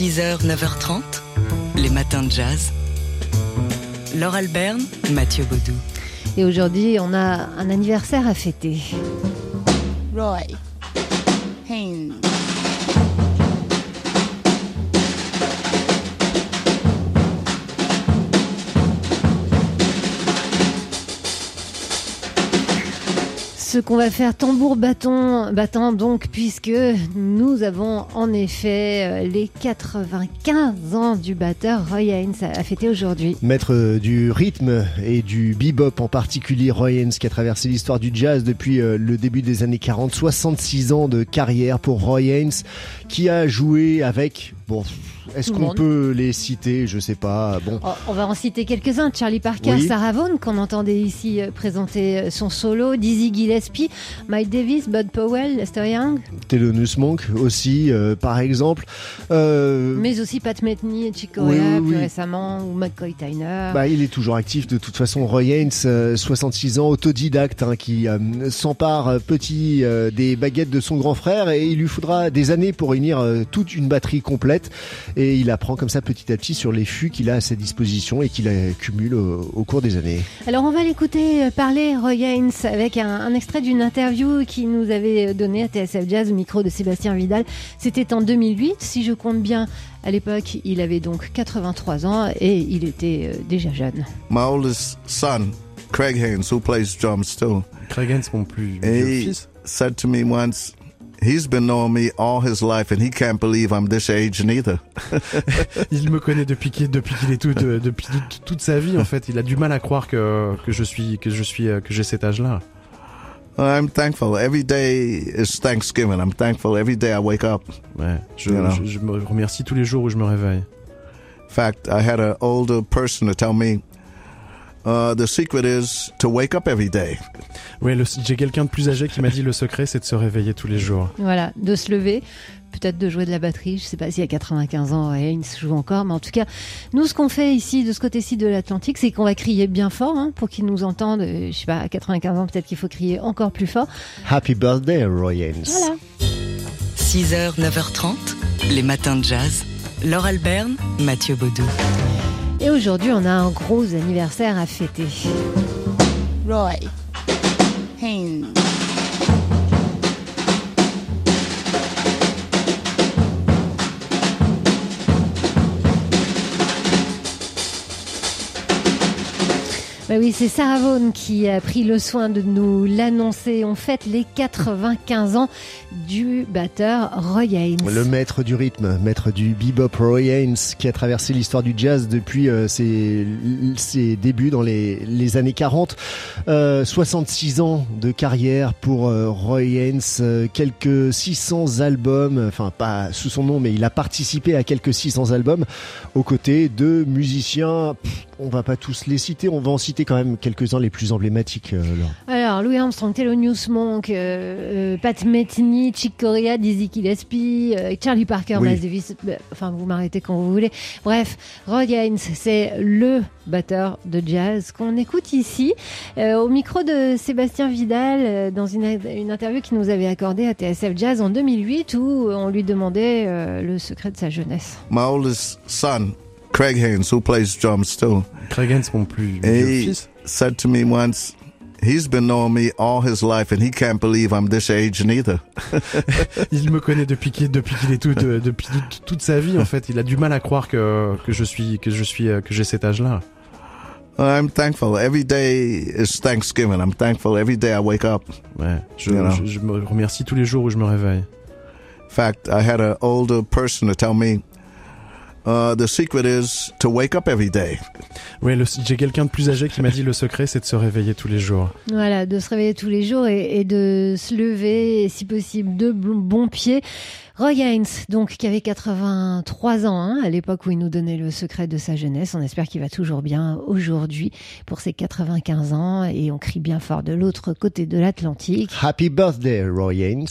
6h, 9h30, les matins de jazz. Laure Alberne, Mathieu Baudou. Et aujourd'hui, on a un anniversaire à fêter. Roy Haynes. Ce qu'on va faire tambour bâton, battant donc puisque nous avons en effet euh, les 95 ans du batteur Roy Haynes à fêter aujourd'hui. Maître du rythme et du bebop en particulier, Roy Haynes qui a traversé l'histoire du jazz depuis euh, le début des années 40, 66 ans de carrière pour Roy Haynes qui a joué avec, bon, est-ce qu'on peut les citer? Je sais pas. Bon, Oh, On va en citer quelques-uns. Charlie Parker, Oui. Sarah Vaughan, qu'on entendait ici euh, présenter euh, son solo, Dizzy Gillespie, Mike Davis, Bud Powell, Lester Young, Thelonious Monk aussi, euh, par exemple. Euh, mais aussi Pat Metheny et Chick Oui, oui, plus récemment, ou McCoy Tyner. Bah, il est toujours actif de toute façon. Roy Haynes, euh, 66 ans, autodidacte, hein, qui s'empare petit des baguettes de son grand frère et il lui faudra des années pour réunir toute une batterie complète. Et il apprend comme ça petit à petit sur les fûts qu'il a à sa disposition et qu'il accumule au, au cours des années. Alors on va l'écouter parler Roy Haynes avec un, un extrait d'une interview qu'il nous avait donné à TSF Jazz au micro de Sébastien Vidal. C'était en 2008, si je compte bien. À l'époque, il avait donc 83 ans et il était euh, déjà jeune. my oldest son, Craig Haynes, who plays drums too, Craig Haynes, mon plus vieux fils, said to me once, he's been knowing me all his life and he can't believe I'm this age neither. il me connaît depuis qu'il depuis qu'il est tout, de- depuis toute- toute sa vie en fait. Il a du mal à croire que que je suis que je suis que j'ai cet âge-là. I'm thankful. Every day is Thanksgiving. I'm thankful every day I wake up. Ouais, je, je, je me remercie tous les jours où je me réveille. In fact, I had an older person to tell me, uh, the secret is to wake up every day. Le- j'ai quelqu'un de plus âgé qui m'a dit le secret c'est de se réveiller tous les jours. Voilà, de se lever, peut-être de jouer de la batterie. Je sais pas si à 95 ans Roy Haynes joue encore, mais en tout cas, nous ce qu'on fait ici, de ce côté-ci de l'Atlantique, c'est qu'on va crier bien fort hein, pour qu'ils nous entendent. Euh, Je sais pas, à 95 ans, peut-être qu'il faut crier encore plus fort. Happy birthday, Roy Haynes. Voilà. 6h, 9h30, les matins de jazz. Laure Alberne, Mathieu Baudou. Et aujourd'hui, on a un gros anniversaire à fêter. Roy Haynes. Bah oui, c'est Sarah Vaughan qui a pris le soin de nous l'annoncer. On fête les 95 ans du batteur Roy Haynes. Le maître du rythme, maître du bebop Roy Haynes, qui a traversé l'histoire du jazz depuis euh, ses, débuts dans les, années 40. Euh, 66 ans de carrière pour euh, Roy Haynes, euh, quelques 600 albums, enfin pas sous son nom, mais il a participé à quelques 600 albums aux côtés de musiciens. On va pas tous les citer, on va en citer quand même quelques-uns les plus emblématiques. euh. Alors, Louis Armstrong, Thelonious Monk, euh, euh, Pat Metheny, Chick Corea, Dizzy Gillespie, euh, Charlie Parker, Oui. Miles Davis. Enfin, vous m'arrêtez quand vous voulez. Bref, Roy Haynes, c'est le batteur de jazz qu'on écoute ici euh, au micro de Sébastien Vidal euh, dans une, une interview qu'il nous avait accordée à TSF Jazz en 2008 où on lui demandait euh, le secret de sa jeunesse. My oldest son, Craig Haynes, who plays drums too, Craig Haynes, mon plus vieux he fils, said to me once, he's been knowing me all his life and he can't believe I'm this age neither. il me connaît depuis qu'il depuis qu'il est tout de- depuis toute- sa vie en fait. Il a du mal à croire que que je suis que je suis que j'ai cet âge-là. I'm thankful. Every day is Thanksgiving. I'm thankful every day I wake up. Ouais, je, je, je me remercie tous les jours où je me réveille. In fact, I had an older person to tell me, uh, the secret is to wake up every day. Le- j'ai quelqu'un de plus âgé qui m'a dit le secret c'est de se réveiller tous les jours. Voilà, de se réveiller tous les jours et, et de se lever, et si possible, de bon, bon pied. Roy Haynes, donc, qui avait 83 ans hein, à l'époque où il nous donnait le secret de sa jeunesse. On espère qu'il va toujours bien aujourd'hui pour ses 95 ans et on crie bien fort de l'autre côté de l'Atlantique. Happy birthday, Roy Haynes.